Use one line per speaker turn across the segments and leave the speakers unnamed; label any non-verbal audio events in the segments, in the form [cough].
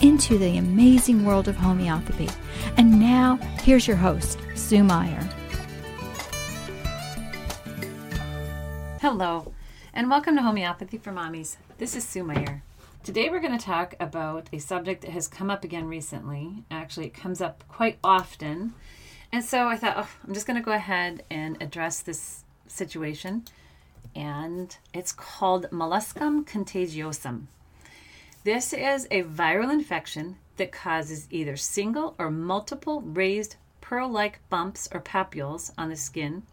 into the amazing world of homeopathy. And now, here's your host, Sue Meyer.
Hello, and welcome to Homeopathy for Mommies. This is Sue Meyer. Today we're going to talk about a subject that has come up again recently. Actually, it comes up quite often. And so I thought, oh, I'm just going to go ahead and address this situation. And it's called molluscum contagiosum. This is a viral infection that causes either single or multiple raised pearl like bumps or papules on the skin.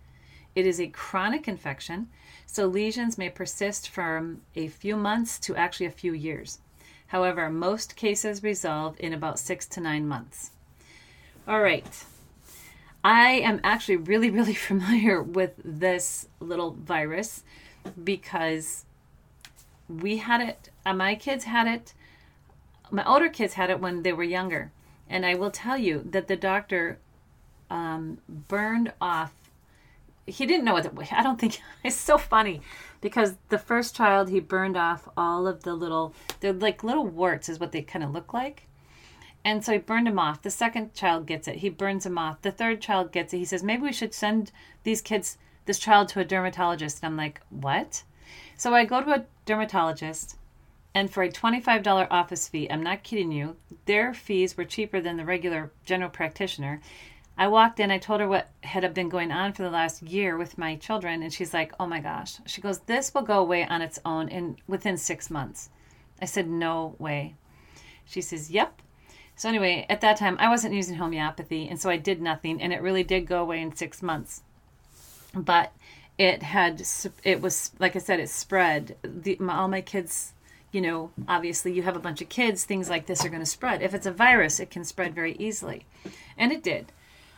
It is a chronic infection, so lesions may persist from a few months to actually a few years. However, most cases resolve in about six to nine months. All right. I am actually really, [laughs] really familiar with this little virus because we had it, uh, my kids had it, my older kids had it when they were younger. And I will tell you that the doctor um, burned off. He didn't know what it, I don't think [laughs] it's so funny because the first child he burned off all of the little they're like little warts is what they kind of look like. And so he burned them off. The second child gets it. He burns them off. The third child gets it. He says, maybe we should send these kids, this child, to a dermatologist. And I'm like, what? So I go to a dermatologist, and for a $25 office fee, I'm not kidding you, their fees were cheaper than the regular general practitioner. I walked in, I told her what had been going on for the last year with my children, and she's like, "Oh my gosh." She goes, "This will go away on its own in within 6 months." I said, "No way." She says, "Yep." So anyway, at that time I wasn't using homeopathy, and so I did nothing, and it really did go away in 6 months. But it had it was like I said, it spread. The, my, all my kids, you know, obviously you have a bunch of kids, things like this are going to spread. If it's a virus, it can spread very easily, and it did.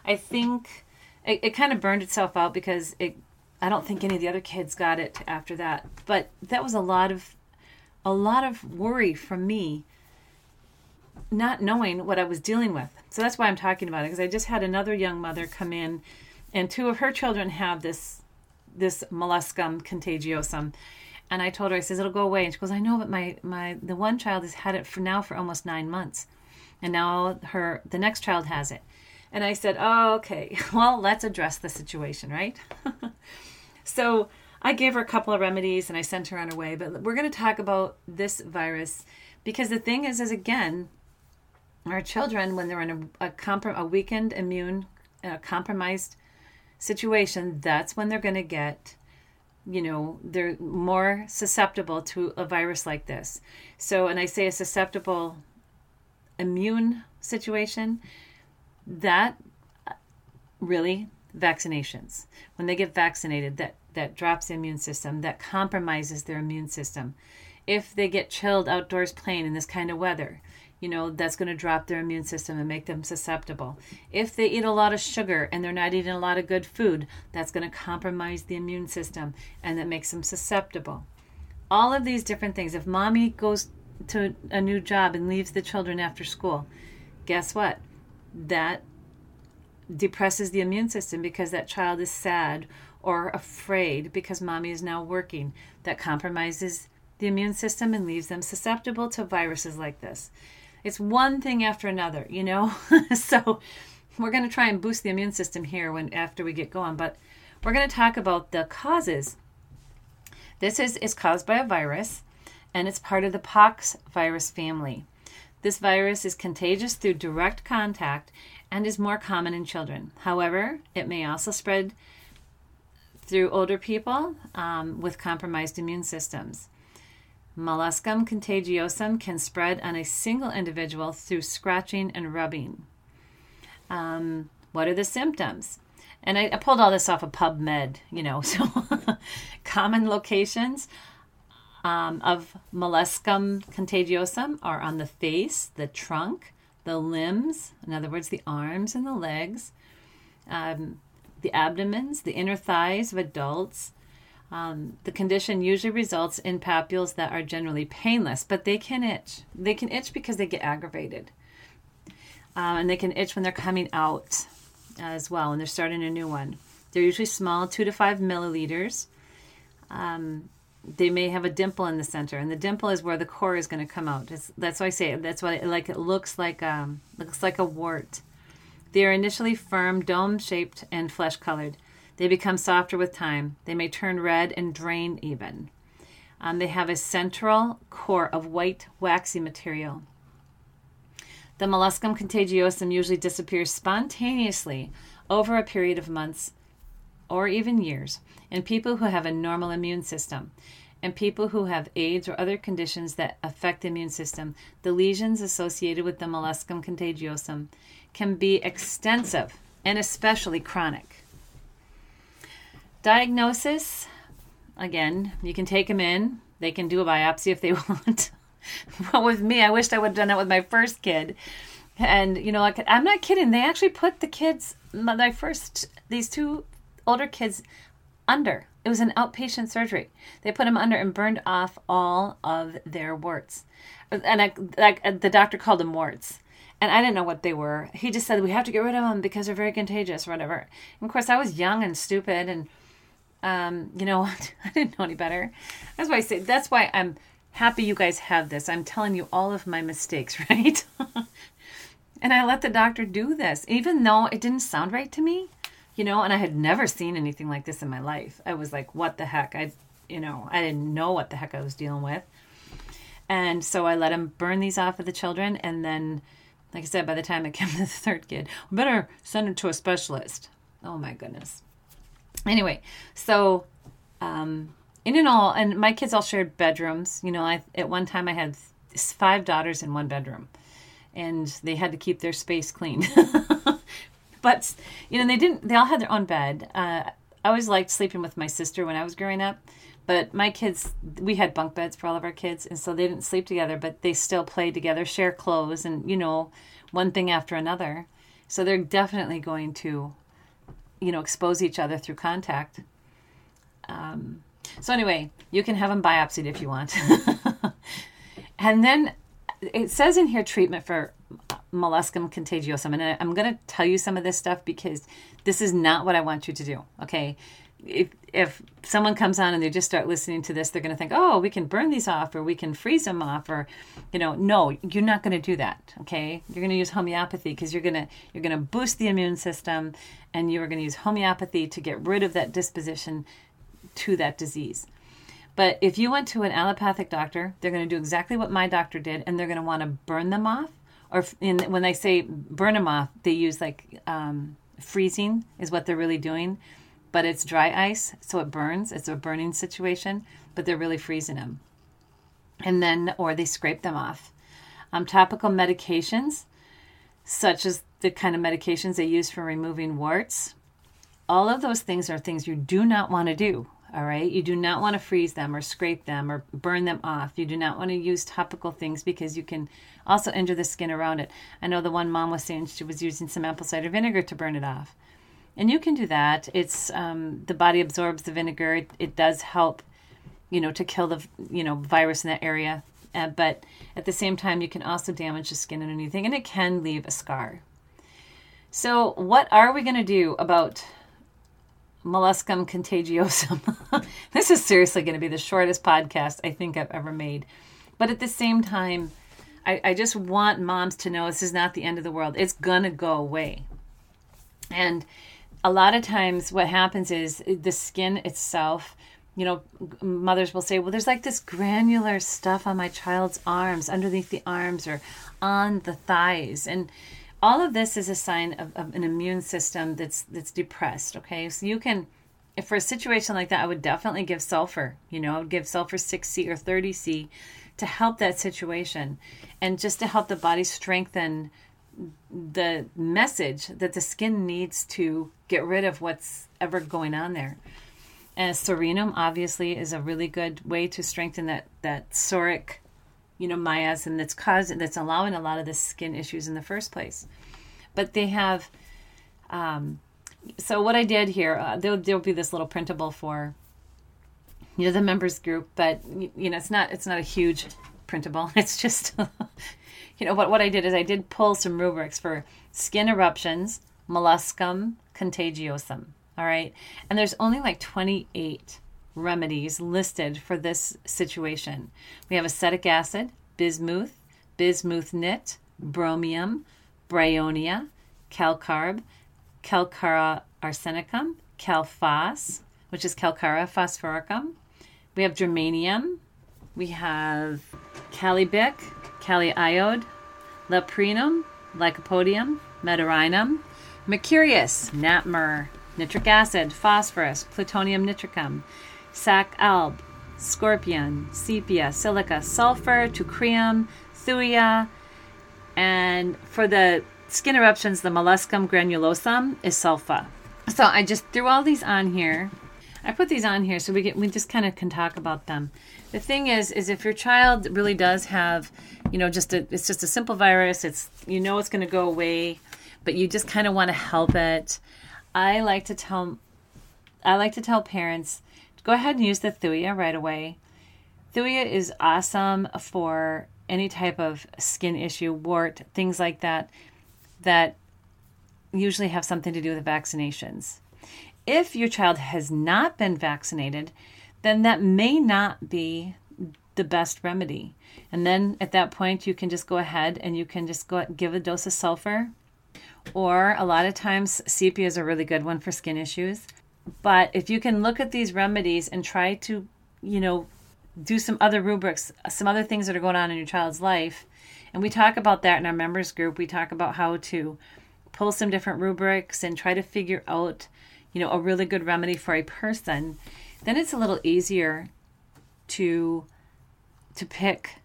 I think it, it kind of burned itself out because it. I don't think any of the other kids got it after that, but that was a lot of a lot of worry from me not knowing what I was dealing with. So that's why I'm talking about it because I just had another young mother come in and two of her children have this this molluscum contagiosum. And I told her, I says, it'll go away. And she goes, I know, but my, my the one child has had it for now for almost nine months. And now her the next child has it. And I said, Oh, okay. [laughs] Well, let's address the situation, right? [laughs] so I gave her a couple of remedies and I sent her on her way. But we're going to talk about this virus because the thing is, is again, our children, when they're in a, a, comp- a weakened immune, a compromised situation, that's when they're going to get, you know, they're more susceptible to a virus like this. So, and I say a susceptible immune situation, that uh, really vaccinations. When they get vaccinated, that that drops the immune system, that compromises their immune system. If they get chilled outdoors playing in this kind of weather, you know, that's going to drop their immune system and make them susceptible. If they eat a lot of sugar and they're not eating a lot of good food, that's going to compromise the immune system and that makes them susceptible. All of these different things. If mommy goes to a new job and leaves the children after school, guess what? That depresses the immune system because that child is sad or afraid because mommy is now working. That compromises the immune system and leaves them susceptible to viruses like this it's one thing after another, you know? [laughs] so we're going to try and boost the immune system here when after we get going, but we're going to talk about the causes. This is, is caused by a virus and it's part of the pox virus family. This virus is contagious through direct contact and is more common in children. However, it may also spread through older people um, with compromised immune systems. Molluscum contagiosum can spread on a single individual through scratching and rubbing. Um, what are the symptoms? And I, I, pulled all this off of PubMed, you know, [laughs] so common locations um, of molluscum contagiosum are on the face, the trunk, the limbs, in other words, the arms and the legs, um, the abdomens, the inner thighs of adults. Um, the condition usually results in papules that are generally painless, but they can itch. They can itch because they get aggravated. Uh, and they can itch when they're coming out as well, and they're starting a new one. They're usually small, two to five milliliters. Um, they may have a dimple in the center, and the dimple is where the core is going to come out. It's, that's why I say it. That's why it, like it looks like um looks like a wart. They are initially firm, dome shaped, and flesh colored. They become softer with time. They may turn red and drain even. Um, they have a central core of white, waxy material. The molluscum contagiosum usually disappears spontaneously over a period of months or even years in people who have a normal immune system. In people who have AIDS or other conditions that affect the immune system, the lesions associated with the molluscum contagiosum can be extensive and especially chronic. Diagnosis again, you can take them in, they can do a biopsy if they [laughs] want. but with me, I wished I would have done that with my first kid. And, you know, like, I'm not kidding. They actually put the kids, my first, these two older kids, under. It was an outpatient surgery. They put them under and burned off all of their warts. And I, like, uh, the doctor called them warts and I didn't know what they were. He just said we have to get rid of them because they're very contagious or whatever. And of course, I was young and stupid, and um, you know, [laughs] I didn't know any better. That's why I say that's why I'm happy you guys have this. I'm telling you all of my mistakes, [laughs] right? and I let the doctor do this, even though it didn't sound right to me, you know. And I had never seen anything like this in my life. I was like, what the heck? I, you know, I didn't know what the heck I was dealing with. And so I let him burn these off of the children, and then like I said, by the time it came [laughs] to the third kid, better send it to a specialist. Oh my goodness. Anyway, so um, in and all, and my kids all shared bedrooms. You know, I at one time I had five daughters in one bedroom, and they had to keep their space clean. [laughs] but you know, they didn't. They all had their own bed. Uh, I always liked sleeping with my sister when I was growing up but my kids, we had bunk beds for all of our kids, and so they didn't sleep together, but they still played together, share clothes, and you know, one thing after another. So they're definitely going to, you know, expose each other through contact. Um, so anyway, you can have them biopsied if you want. [laughs] and then it says in here treatment for molluscum contagiosum, and I'm going to tell you some of this stuff because this is not what I want you to do. Okay, if if someone comes on and they just start listening to this, they're going to think, "Oh, we can burn these off, or we can freeze them off, or you know, no, you're not going to do that. Okay, you're going to use homeopathy because you're going to you're going to boost the immune system, and you are going to use homeopathy to get rid of that disposition to that disease. But if you went to an allopathic doctor, they're going to do exactly what my doctor did, and they're going to want to burn them off. Or in, when they say burn them off, they use like um, freezing is what they're really doing but it's dry ice, so it burns. It's a burning situation, but they're really freezing them. And then, or they scrape them off. Um, topical medications, such as the kind of medications they use for removing warts, all of those things are things you do not want to do. All right. You do not want to freeze them or scrape them or burn them off. You do not want to use topical things because you can also injure the skin around it. I know the one mom was saying she was using some apple cider vinegar to burn it off and you can do that. It's um, the body absorbs the vinegar. It, it, does help, you know, to kill the you know virus in that area. Uh, but at the same time, you can also damage the skin and anything, and it can leave a scar. So, what are we going to do about molluscum contagiosum? [laughs] this is seriously going to be the shortest podcast I think I've ever made. But at the same time, I, I just want moms to know this is not the end of the world. It's going to go away. And a lot of times what happens is the skin itself you know mothers will say well there's like this granular stuff on my child's arms underneath the arms or on the thighs. And all of this is a sign of, of an immune system that's that's depressed okay? So you can if for a situation like that i would definitely give sulfur you know I would give sulfur 6c or 30c to help that situation and just to help the body strengthen the message that the skin needs to get rid of what's ever going on there. And Psorinum obviously is a really good way to strengthen that that psoric, you know, miasm that's causing that's allowing a lot of the skin issues in the first place. But they have um, so what I did here, uh, there'll, there'll be this little printable for you know the members group, but you know it's not it's not a huge printable. [laughs] It's just you know what what I did is I did pull some rubrics for skin eruptions, molluscum contagiosum. All right, and there's only like 28 remedies listed for this situation. We have acetic acid, bismuth, bismuth nit, bromium, bryonia, calcarb, calcarea arsenicum, calphos, which is calcarea phosphoricum. We have germanium. We have kali bic, kali iod, laprinum, lycopodium, medorrhinum, mercurius, natmur, nitric acid, phosphorus, plutonium nitricum, sac alb, scorpion, sepia, silica, sulfur, teucrium, thuya, and for the skin eruptions, the molluscum granulosum is sulfa. So I just threw all these on here. I put these on here so we get we just kind of can talk about them. The thing is, is if your child really does have, you know, just a it's just a simple virus. It's you know it's going to go away, but you just kind of want to help it. I like to tell, I like to tell parents, go ahead and use the Thuya right away. Thuya is awesome for any type of skin issue, wart, things like that, that usually have something to do with vaccinations. If your child has not been vaccinated, then that may not be the best remedy. And then at that point, you can just go ahead and you can just go give a dose of sulfur. Or a lot of times, sepia is a really good one for skin issues. But if you can look at these remedies and try to, you know, do some other rubrics, some other things that are going on in your child's life, and we talk about that in our members group. We talk about how to pull some different rubrics and try to figure out, you know, a really good remedy for a person. Then it's a little easier to to pick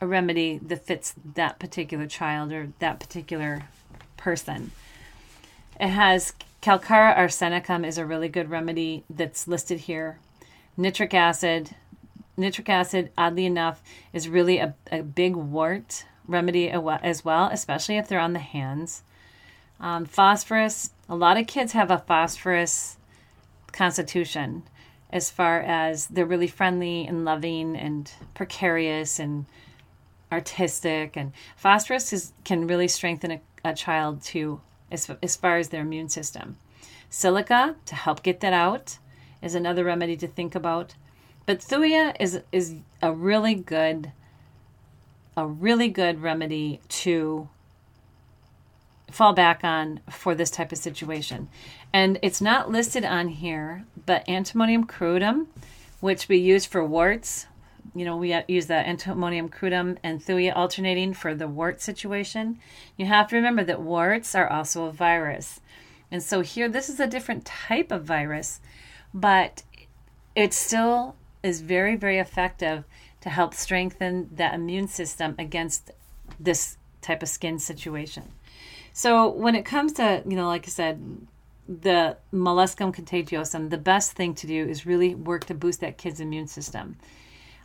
a remedy that fits that particular child or that particular person. It has Calcarea arsenicum is a really good remedy that's listed here. Nitric acid, nitric acid, oddly enough, is really a, a big wart remedy as well, especially if they're on the hands. Um, phosphorus, a lot of kids have a phosphorus constitution as far as they're really friendly and loving and precarious and artistic. And phosphorus is, can really strengthen a, a child too, as, as far as their immune system. Silica, to help get that out, is another remedy to think about. But Thuya is is a really good a really good remedy to fall back on for this type of situation. And it's not listed on here, but antimonium crudum, which we use for warts, you know, we use the antimonium crudum and thuya alternating for the wart situation. You have to remember that warts are also a virus. And so here, this is a different type of virus, but it still is very, very effective to help strengthen the immune system against this type of skin situation. So when it comes to, you know, like I said, the molluscum contagiosum, the best thing to do is really work to boost that kid's immune system.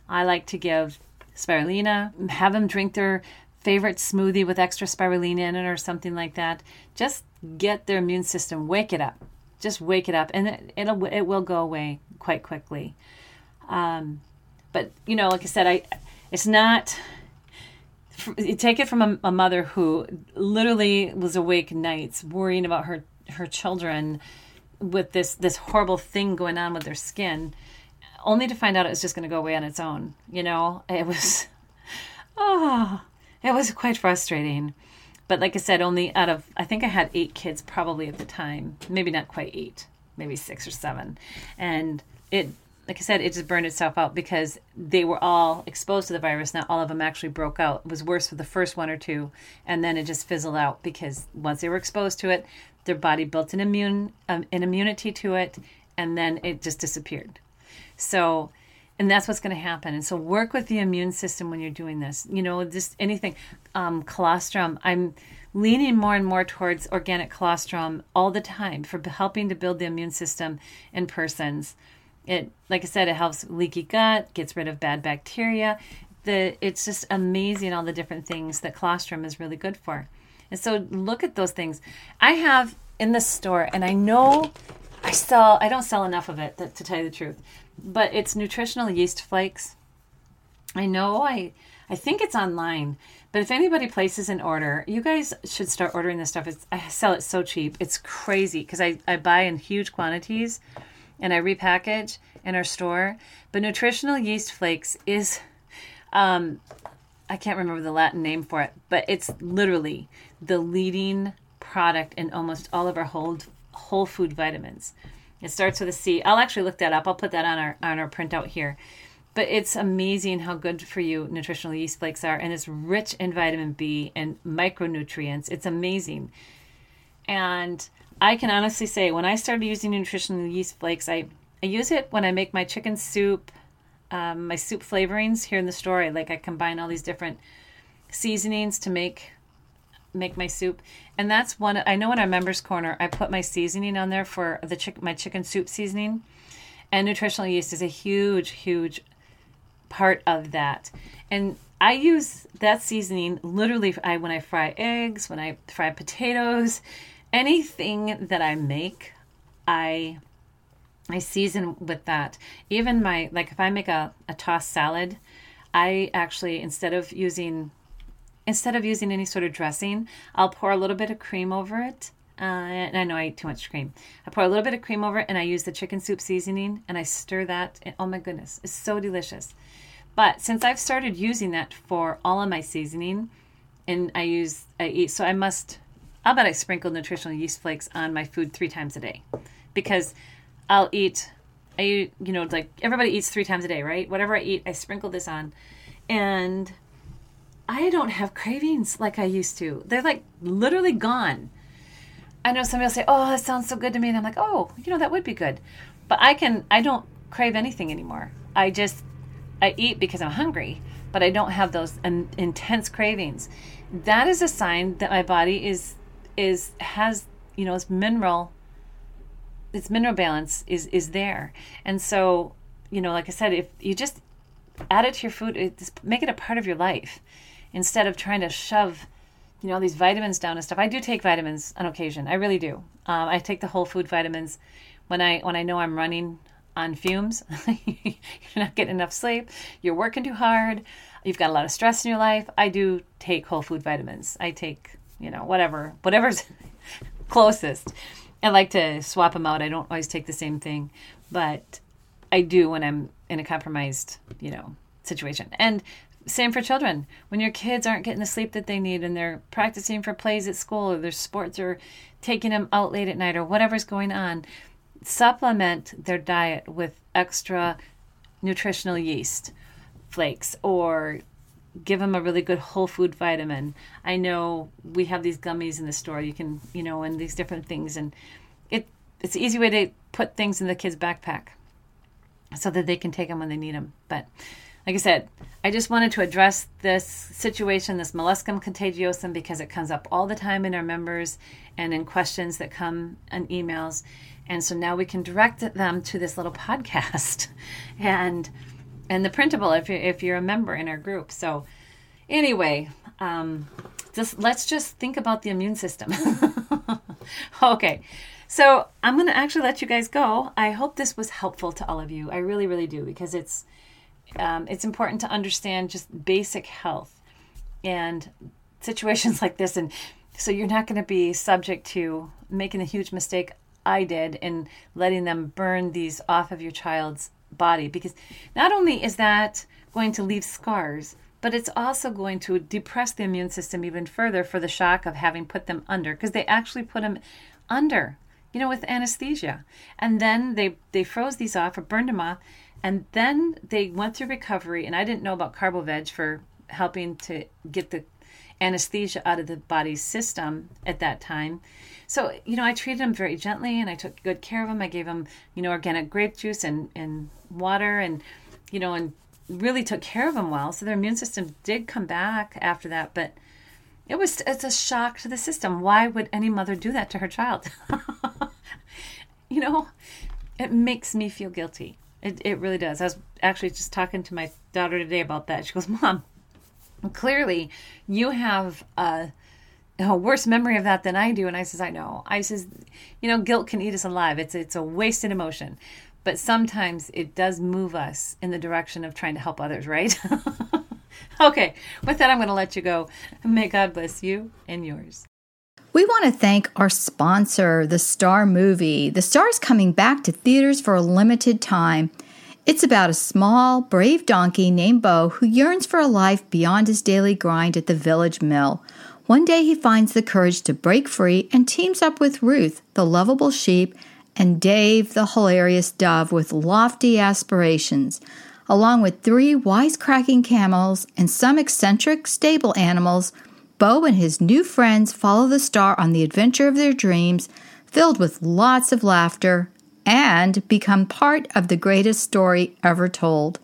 I like to give spirulina, have them drink their favorite smoothie with extra spirulina in it or something like that. Just get their immune system, wake it up. Just wake it up, and it, it'll it will go away quite quickly. Um, but you know, like I said, I it's not. Take it from a, a mother who literally was awake nights worrying about her her children with this this horrible thing going on with their skin, only to find out it was just going to go away on its own. You know, it was, oh, [laughs] it was quite frustrating. But like I said, only out of I think I had eight kids probably at the time, maybe not quite eight, maybe six or seven, and it like I said, it just burned itself out because they were all exposed to the virus. Not all of them actually broke out. It was worse for the first one or two, and then it just fizzled out because once they were exposed to it, their body built an immune um, an immunity to it, and then it just disappeared. So, and that's what's going to happen. And so, work with the immune system when you're doing this. You know, just anything, um, colostrum. I'm leaning more and more towards organic colostrum all the time for helping to build the immune system in persons it, like I said, it helps leaky gut, gets rid of bad bacteria. The it's just amazing all the different things that colostrum is really good for. And so look at those things. I have in the store, and I know I sell. I don't sell enough of it to, tell you the truth, but it's nutritional yeast flakes. I know I I think it's online, but if anybody places an order, you guys should start ordering this stuff. It's, I sell it so cheap. It's crazy because I, I buy in huge quantities and I repackage in our store. But nutritional yeast flakes is, um, I can't remember the Latin name for it, but it's literally the leading product in almost all of our whole, whole food vitamins. It starts with a C. I'll actually look that up. I'll put that on our on our printout here. But it's amazing how good for you nutritional yeast flakes are, and it's rich in vitamin B and micronutrients. It's amazing. And I can honestly say, when I started using nutritional yeast flakes, I, I use it when I make my chicken soup, um, my soup flavorings here in the store. I like I combine all these different seasonings to make make my soup, and that's one. I know in our members corner, I put my seasoning on there for the chick, my chicken soup seasoning, and nutritional yeast is a huge, huge part of that. And I use that seasoning literally I, when I fry eggs, when I fry potatoes, anything that I make, I I season with that. Even my like if I make a, a tossed salad, I actually instead of using instead of using any sort of dressing, I'll pour a little bit of cream over it. Uh, and I know I eat too much cream. I pour a little bit of cream over it, and I use the chicken soup seasoning, and I stir that. And, oh my goodness, it's so delicious. But since I've started using that for all of my seasoning, and I use I eat so I must I'll bet I sprinkle nutritional yeast flakes on my food three times a day? Because I'll eat I you know like everybody eats three times a day right? Whatever I eat I sprinkle this on. And I don't have cravings like I used to. They're like literally gone. I know somebody will say oh that sounds so good to me. And I'm like oh you know that would be good. But I can I don't crave anything anymore. I just I eat because I'm hungry, but I don't have those intense cravings. That is a sign that my body is is has you know its mineral its mineral balance is is there. And so, you know, like I said, if you just add it to your food, it, make it a part of your life instead of trying to shove you know these vitamins down and stuff. I do take vitamins on occasion. I really do. Um, I take the whole food vitamins when I when I know I'm running on fumes. [laughs] you're not getting enough sleep. You're working too hard. You've got a lot of stress in your life. I do take whole food vitamins. I take, you know, whatever, whatever's [laughs] closest. I like to swap them out. I don't always take the same thing, but I do when I'm in a compromised, you know, situation. And same for children. When your kids aren't getting the sleep that they need and they're practicing for plays at school or their sports or taking them out late at night or whatever's going on, supplement their diet with extra nutritional yeast flakes or give them a really good whole food vitamin. I know we have these gummies in the store. You can, you know, and these different things and it it's an easy way to put things in the kids' backpack so that they can take them when they need them. But like I said, I just wanted to address this situation, this molluscum contagiosum, because it comes up all the time in our members and in questions that come in emails. And so now we can direct them to this little [laughs] podcast and and the printable if you're, if you're a member in our group. So anyway, um, just let's just think about the immune system. [laughs] okay. So I'm going to actually let you guys go. I hope this was helpful to all of you. I really, really do because it's um, it's important to understand just basic health and situations [laughs] like this, and so you're not going to be subject to making a huge mistake I did in letting them burn these off of your child's body because not only is that going to leave scars, but it's also going to depress the immune system even further for the shock of having put them under because they actually put them under, you know, with anesthesia. And then they they froze these off or burned them off and then they went through recovery and I didn't know about CarboVeg for helping to get the anesthesia out of the body's system at that time. So, you know, I treated him very gently and I took good care of him. I gave him, you know, organic grape juice and, and water and, you know, and really took care of him well. So their immune system did come back after that, but it was it's a shock to the system. Why would any mother do that to her child? [laughs] you know, it makes me feel guilty. It, it really does. I was actually just talking to my daughter today about that. She goes, Mom, clearly you have a a worse memory of that than I do. And I says, I know. I says, you know, guilt can eat us alive. It's it's a wasted emotion. But sometimes it does move us in the direction of trying to help others, right? [laughs] okay, with that, I'm going to let you go. May God bless you and yours.
We want to thank our sponsor, The Star Movie. The Star is coming back to theaters for a limited time. It's about a small, brave donkey named Bo who yearns for a life beyond his daily grind at the village mill. One day he finds the courage to break free and teams up with Ruth, the lovable sheep, and Dave, the hilarious dove with lofty aspirations. Along with three wisecracking camels and some eccentric stable animals, Bo and his new friends follow the star on the adventure of their dreams, filled with lots of laughter, and become part of the greatest story ever told.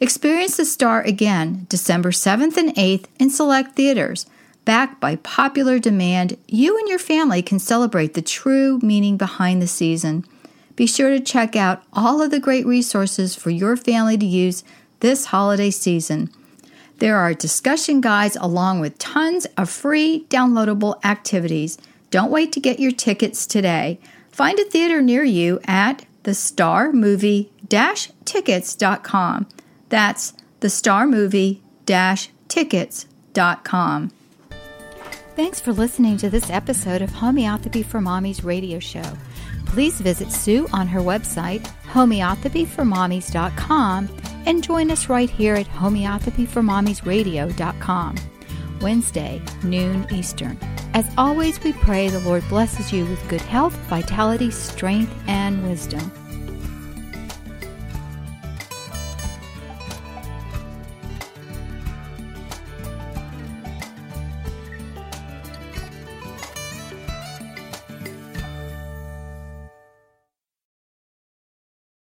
Experience the star again December 7th and 8th in select theaters. Backed by popular demand, you and your family can celebrate the true meaning behind the season. Be sure to check out all of the great resources for your family to use this holiday season. There are discussion guides along with tons of free downloadable activities. Don't wait to get your tickets today. Find a theater near you at thestarmovie-tickets.com. That's thestarmovie-tickets.com. Thanks for listening to this episode of Homeopathy for Mommies radio show. Please visit Sue on her website, homeopathyformommies.com, and join us right here at homeopathyformommiesradio.com. Wednesday, noon Eastern. As always, we pray the Lord blesses you with good health, vitality, strength, and wisdom.